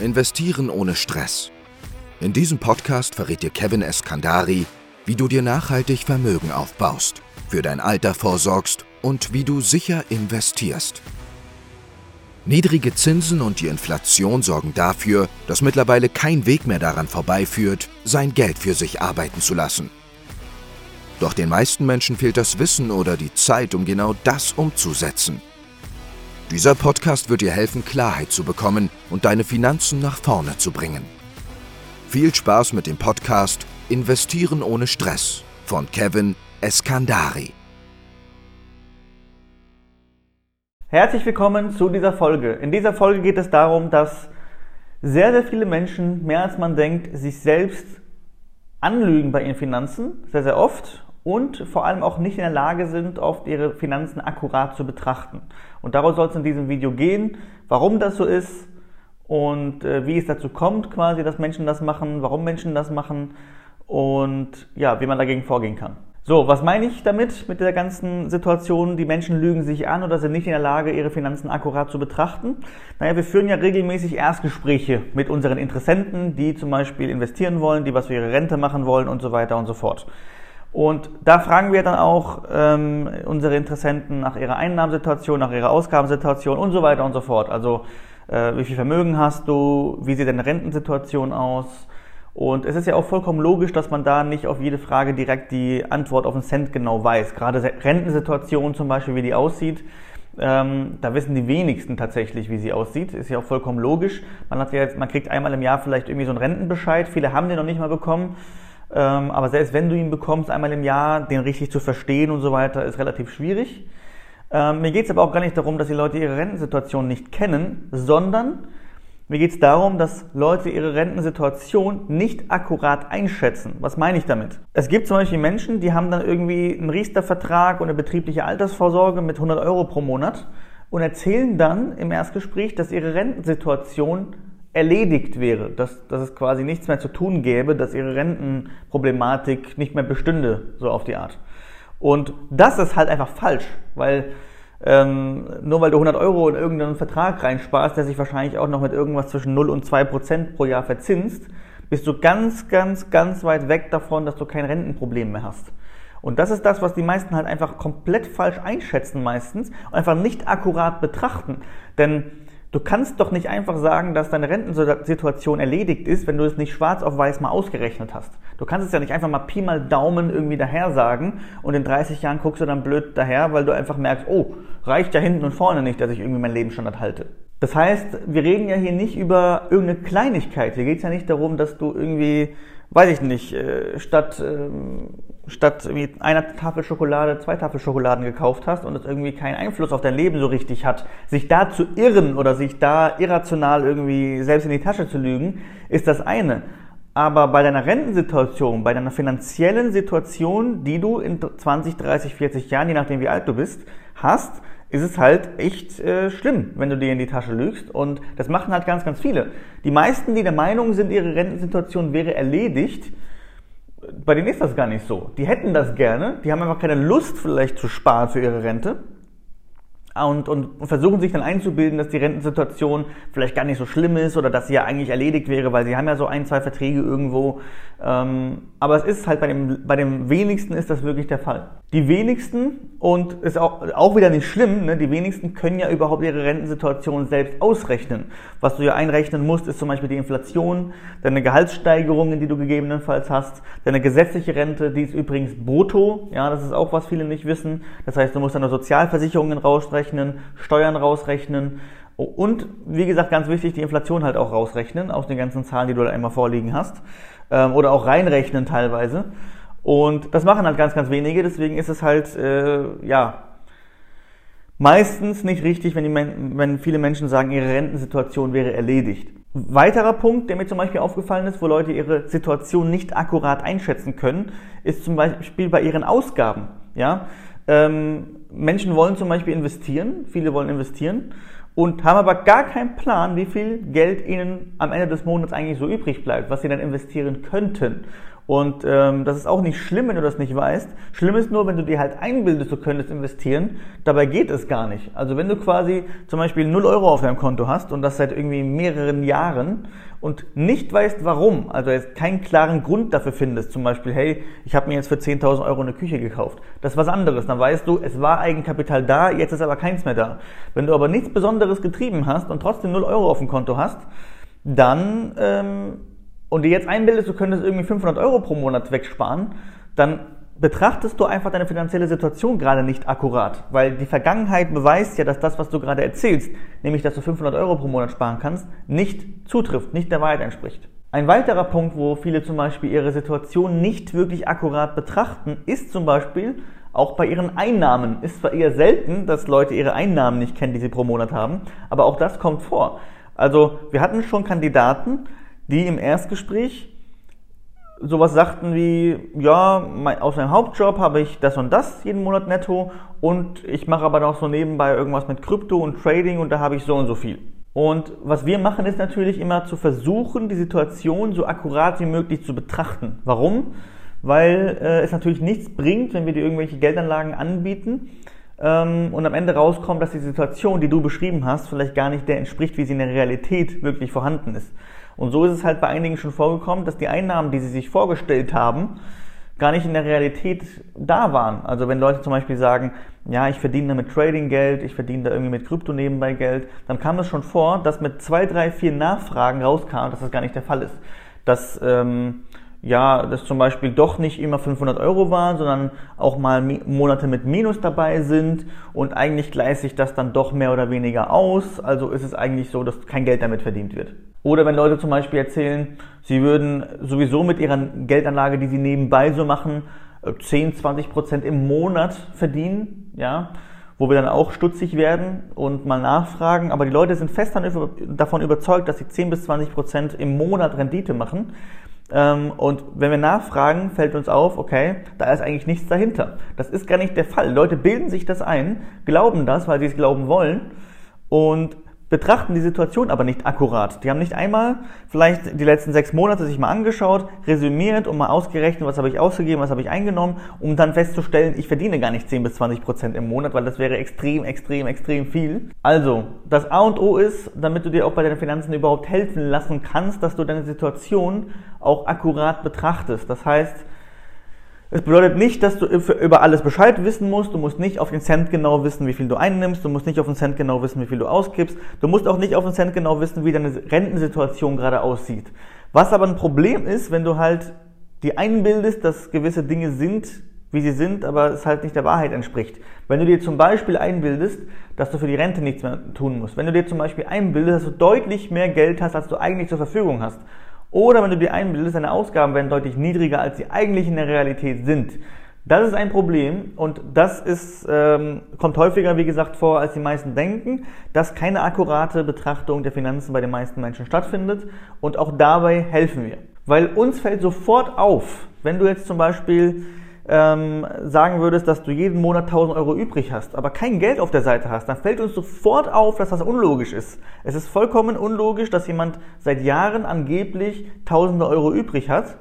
Investieren ohne Stress. In diesem Podcast verrät dir Kevin Eskandari, wie du dir nachhaltig Vermögen aufbaust, für dein Alter vorsorgst und wie du sicher investierst. Niedrige Zinsen und die Inflation sorgen dafür, dass mittlerweile kein Weg mehr daran vorbeiführt, sein Geld für sich arbeiten zu lassen. Doch den meisten Menschen fehlt das Wissen oder die Zeit, um genau das umzusetzen. Dieser Podcast wird dir helfen, Klarheit zu bekommen und deine Finanzen nach vorne zu bringen. Viel Spaß mit dem Podcast Investieren ohne Stress von Kevin Eskandari. Herzlich willkommen zu dieser Folge. In dieser Folge geht es darum, dass sehr, sehr viele Menschen, mehr als man denkt, sich selbst anlügen bei ihren Finanzen, sehr, sehr oft und vor allem auch nicht in der Lage sind, oft ihre Finanzen akkurat zu betrachten. Und daraus soll es in diesem Video gehen, warum das so ist und äh, wie es dazu kommt, quasi, dass Menschen das machen, warum Menschen das machen und ja, wie man dagegen vorgehen kann. So, was meine ich damit, mit der ganzen Situation? Die Menschen lügen sich an oder sind nicht in der Lage, ihre Finanzen akkurat zu betrachten. Naja, wir führen ja regelmäßig Erstgespräche mit unseren Interessenten, die zum Beispiel investieren wollen, die was für ihre Rente machen wollen und so weiter und so fort. Und da fragen wir dann auch ähm, unsere Interessenten nach ihrer Einnahmensituation, nach ihrer Ausgabensituation und so weiter und so fort. Also äh, wie viel Vermögen hast du, wie sieht deine Rentensituation aus? Und es ist ja auch vollkommen logisch, dass man da nicht auf jede Frage direkt die Antwort auf den Cent genau weiß. Gerade Rentensituation zum Beispiel, wie die aussieht, ähm, da wissen die wenigsten tatsächlich, wie sie aussieht. Ist ja auch vollkommen logisch. Man hat ja jetzt, man kriegt einmal im Jahr vielleicht irgendwie so einen Rentenbescheid. Viele haben den noch nicht mal bekommen. Ähm, aber selbst wenn du ihn bekommst, einmal im Jahr, den richtig zu verstehen und so weiter, ist relativ schwierig. Ähm, mir geht es aber auch gar nicht darum, dass die Leute ihre Rentensituation nicht kennen, sondern mir geht es darum, dass Leute ihre Rentensituation nicht akkurat einschätzen. Was meine ich damit? Es gibt zum Beispiel Menschen, die haben dann irgendwie einen Riester-Vertrag und eine betriebliche Altersvorsorge mit 100 Euro pro Monat und erzählen dann im Erstgespräch, dass ihre Rentensituation erledigt wäre, dass, dass es quasi nichts mehr zu tun gäbe, dass ihre Rentenproblematik nicht mehr bestünde, so auf die Art. Und das ist halt einfach falsch, weil ähm, nur weil du 100 Euro in irgendeinen Vertrag reinsparst, der sich wahrscheinlich auch noch mit irgendwas zwischen 0 und 2 Prozent pro Jahr verzinst, bist du ganz, ganz, ganz weit weg davon, dass du kein Rentenproblem mehr hast. Und das ist das, was die meisten halt einfach komplett falsch einschätzen meistens und einfach nicht akkurat betrachten. Denn Du kannst doch nicht einfach sagen, dass deine Rentensituation erledigt ist, wenn du es nicht schwarz auf weiß mal ausgerechnet hast. Du kannst es ja nicht einfach mal Pi mal Daumen irgendwie daher sagen und in 30 Jahren guckst du dann blöd daher, weil du einfach merkst, oh, reicht ja hinten und vorne nicht, dass ich irgendwie meinen Lebensstandard halte. Das heißt, wir reden ja hier nicht über irgendeine Kleinigkeit. Hier geht es ja nicht darum, dass du irgendwie weiß ich nicht, äh, statt, statt einer Tafel Schokolade zwei Tafel Schokoladen gekauft hast und es irgendwie keinen Einfluss auf dein Leben so richtig hat, sich da zu irren oder sich da irrational irgendwie selbst in die Tasche zu lügen, ist das eine. Aber bei deiner Rentensituation, bei deiner finanziellen Situation, die du in 20, 30, 40 Jahren, je nachdem wie alt du bist, hast, ist es halt echt äh, schlimm, wenn du dir in die Tasche lügst. Und das machen halt ganz, ganz viele. Die meisten, die der Meinung sind, ihre Rentensituation wäre erledigt, bei denen ist das gar nicht so. Die hätten das gerne, die haben einfach keine Lust vielleicht zu sparen für ihre Rente und, und, und versuchen sich dann einzubilden, dass die Rentensituation vielleicht gar nicht so schlimm ist oder dass sie ja eigentlich erledigt wäre, weil sie haben ja so ein, zwei Verträge irgendwo. Ähm, aber es ist halt bei dem, bei dem wenigsten ist das wirklich der Fall. Die wenigsten, und ist auch, auch wieder nicht schlimm, ne, die wenigsten können ja überhaupt ihre Rentensituation selbst ausrechnen. Was du ja einrechnen musst, ist zum Beispiel die Inflation, deine Gehaltssteigerungen, die du gegebenenfalls hast, deine gesetzliche Rente, die ist übrigens brutto, ja, das ist auch was viele nicht wissen. Das heißt, du musst deine Sozialversicherungen rausrechnen, rausrechnen, Steuern rausrechnen und, wie gesagt, ganz wichtig, die Inflation halt auch rausrechnen aus den ganzen Zahlen, die du da einmal vorliegen hast ähm, oder auch reinrechnen teilweise. Und das machen halt ganz, ganz wenige, deswegen ist es halt, äh, ja, meistens nicht richtig, wenn, die, wenn viele Menschen sagen, ihre Rentensituation wäre erledigt. Weiterer Punkt, der mir zum Beispiel aufgefallen ist, wo Leute ihre Situation nicht akkurat einschätzen können, ist zum Beispiel bei ihren Ausgaben. Ja, ähm, Menschen wollen zum Beispiel investieren, viele wollen investieren und haben aber gar keinen Plan, wie viel Geld ihnen am Ende des Monats eigentlich so übrig bleibt, was sie dann investieren könnten. Und ähm, das ist auch nicht schlimm, wenn du das nicht weißt. Schlimm ist nur, wenn du dir halt einbildest, du könntest investieren. Dabei geht es gar nicht. Also wenn du quasi zum Beispiel 0 Euro auf deinem Konto hast und das seit irgendwie mehreren Jahren und nicht weißt warum, also jetzt keinen klaren Grund dafür findest, zum Beispiel, hey, ich habe mir jetzt für 10.000 Euro eine Küche gekauft. Das ist was anderes. Dann weißt du, es war Eigenkapital da, jetzt ist aber keins mehr da. Wenn du aber nichts Besonderes getrieben hast und trotzdem 0 Euro auf dem Konto hast, dann ähm, und dir jetzt einbildest, du könntest irgendwie 500 Euro pro Monat wegsparen, dann betrachtest du einfach deine finanzielle Situation gerade nicht akkurat, weil die Vergangenheit beweist ja, dass das, was du gerade erzählst, nämlich dass du 500 Euro pro Monat sparen kannst, nicht zutrifft, nicht der Wahrheit entspricht. Ein weiterer Punkt, wo viele zum Beispiel ihre Situation nicht wirklich akkurat betrachten, ist zum Beispiel auch bei ihren Einnahmen. Ist zwar eher selten, dass Leute ihre Einnahmen nicht kennen, die sie pro Monat haben, aber auch das kommt vor. Also wir hatten schon Kandidaten, die im Erstgespräch sowas sagten wie, ja, aus meinem Hauptjob habe ich das und das jeden Monat netto und ich mache aber noch so nebenbei irgendwas mit Krypto und Trading und da habe ich so und so viel. Und was wir machen, ist natürlich immer zu versuchen, die Situation so akkurat wie möglich zu betrachten. Warum? Weil äh, es natürlich nichts bringt, wenn wir dir irgendwelche Geldanlagen anbieten ähm, und am Ende rauskommt, dass die Situation, die du beschrieben hast, vielleicht gar nicht der entspricht, wie sie in der Realität wirklich vorhanden ist. Und so ist es halt bei einigen schon vorgekommen, dass die Einnahmen, die sie sich vorgestellt haben, gar nicht in der Realität da waren. Also wenn Leute zum Beispiel sagen, ja, ich verdiene da mit Trading Geld, ich verdiene da irgendwie mit Krypto nebenbei Geld, dann kam es schon vor, dass mit zwei, drei, vier Nachfragen rauskam, dass das gar nicht der Fall ist. Dass ähm, ja, dass zum Beispiel doch nicht immer 500 Euro waren, sondern auch mal Monate mit Minus dabei sind und eigentlich gleicht sich das dann doch mehr oder weniger aus. Also ist es eigentlich so, dass kein Geld damit verdient wird. Oder wenn Leute zum Beispiel erzählen, sie würden sowieso mit ihrer Geldanlage, die sie nebenbei so machen, 10, 20 Prozent im Monat verdienen, ja, wo wir dann auch stutzig werden und mal nachfragen. Aber die Leute sind fest davon überzeugt, dass sie 10 bis 20 Prozent im Monat Rendite machen. Ähm, und wenn wir nachfragen, fällt uns auf, okay, da ist eigentlich nichts dahinter. Das ist gar nicht der Fall. Leute bilden sich das ein, glauben das, weil sie es glauben wollen und betrachten die Situation aber nicht akkurat. Die haben nicht einmal vielleicht die letzten sechs Monate sich mal angeschaut, resümiert und mal ausgerechnet, was habe ich ausgegeben, was habe ich eingenommen, um dann festzustellen, ich verdiene gar nicht 10 bis 20 Prozent im Monat, weil das wäre extrem, extrem, extrem viel. Also, das A und O ist, damit du dir auch bei deinen Finanzen überhaupt helfen lassen kannst, dass du deine Situation auch akkurat betrachtest. Das heißt, es bedeutet nicht, dass du über alles Bescheid wissen musst. Du musst nicht auf den Cent genau wissen, wie viel du einnimmst. Du musst nicht auf den Cent genau wissen, wie viel du ausgibst. Du musst auch nicht auf den Cent genau wissen, wie deine Rentensituation gerade aussieht. Was aber ein Problem ist, wenn du halt die einbildest, dass gewisse Dinge sind, wie sie sind, aber es halt nicht der Wahrheit entspricht. Wenn du dir zum Beispiel einbildest, dass du für die Rente nichts mehr tun musst. Wenn du dir zum Beispiel einbildest, dass du deutlich mehr Geld hast, als du eigentlich zur Verfügung hast. Oder wenn du dir einbildest, deine Ausgaben werden deutlich niedriger, als sie eigentlich in der Realität sind. Das ist ein Problem und das ist, ähm, kommt häufiger, wie gesagt, vor, als die meisten denken, dass keine akkurate Betrachtung der Finanzen bei den meisten Menschen stattfindet und auch dabei helfen wir. Weil uns fällt sofort auf, wenn du jetzt zum Beispiel ähm, sagen würdest, dass du jeden Monat 1000 Euro übrig hast, aber kein Geld auf der Seite hast, dann fällt uns sofort auf, dass das unlogisch ist. Es ist vollkommen unlogisch, dass jemand seit Jahren angeblich tausende Euro übrig hat,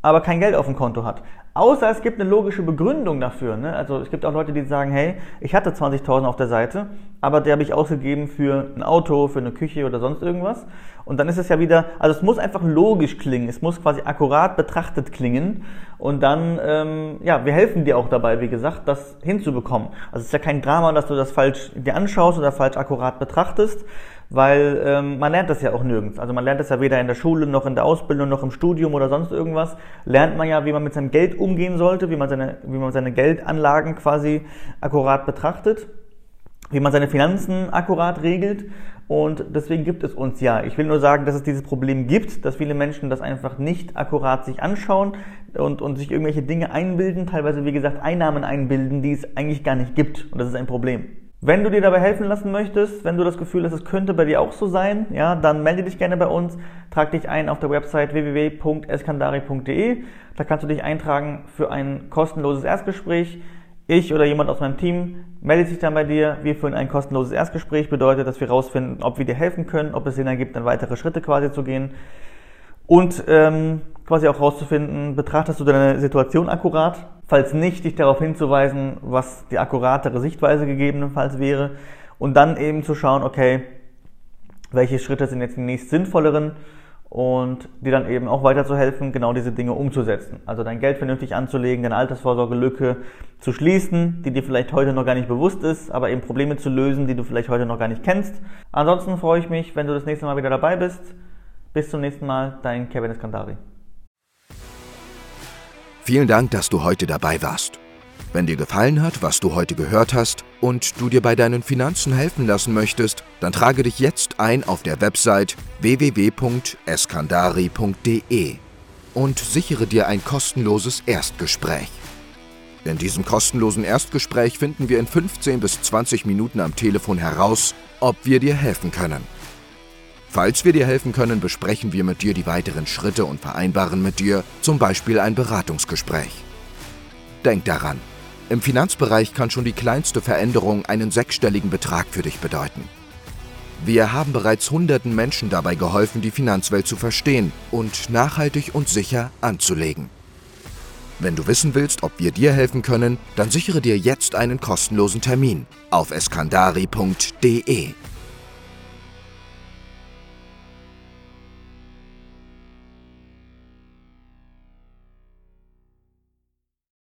aber kein Geld auf dem Konto hat. Außer es gibt eine logische Begründung dafür. Ne? Also es gibt auch Leute, die sagen, hey, ich hatte 20.000 auf der Seite, aber der habe ich ausgegeben für ein Auto, für eine Küche oder sonst irgendwas. Und dann ist es ja wieder, also es muss einfach logisch klingen, es muss quasi akkurat betrachtet klingen. Und dann, ähm, ja, wir helfen dir auch dabei, wie gesagt, das hinzubekommen. Also es ist ja kein Drama, dass du das falsch dir anschaust oder falsch akkurat betrachtest, weil ähm, man lernt das ja auch nirgends. Also man lernt das ja weder in der Schule noch in der Ausbildung noch im Studium oder sonst irgendwas. Lernt man ja, wie man mit seinem Geld umgehen sollte, wie man seine, wie man seine Geldanlagen quasi akkurat betrachtet, wie man seine Finanzen akkurat regelt. Und deswegen gibt es uns ja. Ich will nur sagen, dass es dieses Problem gibt, dass viele Menschen das einfach nicht akkurat sich anschauen und, und sich irgendwelche Dinge einbilden, teilweise wie gesagt Einnahmen einbilden, die es eigentlich gar nicht gibt. Und das ist ein Problem. Wenn du dir dabei helfen lassen möchtest, wenn du das Gefühl hast, es könnte bei dir auch so sein, ja, dann melde dich gerne bei uns, trag dich ein auf der Website www.eskandari.de. Da kannst du dich eintragen für ein kostenloses Erstgespräch. Ich oder jemand aus meinem Team meldet sich dann bei dir. Wir führen ein kostenloses Erstgespräch, bedeutet, dass wir herausfinden, ob wir dir helfen können, ob es Sinn ergibt, dann weitere Schritte quasi zu gehen. Und ähm, quasi auch rauszufinden, betrachtest du deine Situation akkurat? Falls nicht, dich darauf hinzuweisen, was die akkuratere Sichtweise gegebenenfalls wäre. Und dann eben zu schauen, okay, welche Schritte sind jetzt die nächst sinnvolleren und dir dann eben auch weiterzuhelfen, genau diese Dinge umzusetzen. Also dein Geld vernünftig anzulegen, deine Altersvorsorgelücke zu schließen, die dir vielleicht heute noch gar nicht bewusst ist, aber eben Probleme zu lösen, die du vielleicht heute noch gar nicht kennst. Ansonsten freue ich mich, wenn du das nächste Mal wieder dabei bist. Bis zum nächsten Mal, dein Kevin Eskandari. Vielen Dank, dass du heute dabei warst. Wenn dir gefallen hat, was du heute gehört hast und du dir bei deinen Finanzen helfen lassen möchtest, dann trage dich jetzt ein auf der Website www.eskandari.de und sichere dir ein kostenloses Erstgespräch. In diesem kostenlosen Erstgespräch finden wir in 15 bis 20 Minuten am Telefon heraus, ob wir dir helfen können. Falls wir dir helfen können, besprechen wir mit dir die weiteren Schritte und vereinbaren mit dir zum Beispiel ein Beratungsgespräch. Denk daran, im Finanzbereich kann schon die kleinste Veränderung einen sechsstelligen Betrag für dich bedeuten. Wir haben bereits hunderten Menschen dabei geholfen, die Finanzwelt zu verstehen und nachhaltig und sicher anzulegen. Wenn du wissen willst, ob wir dir helfen können, dann sichere dir jetzt einen kostenlosen Termin auf eskandari.de.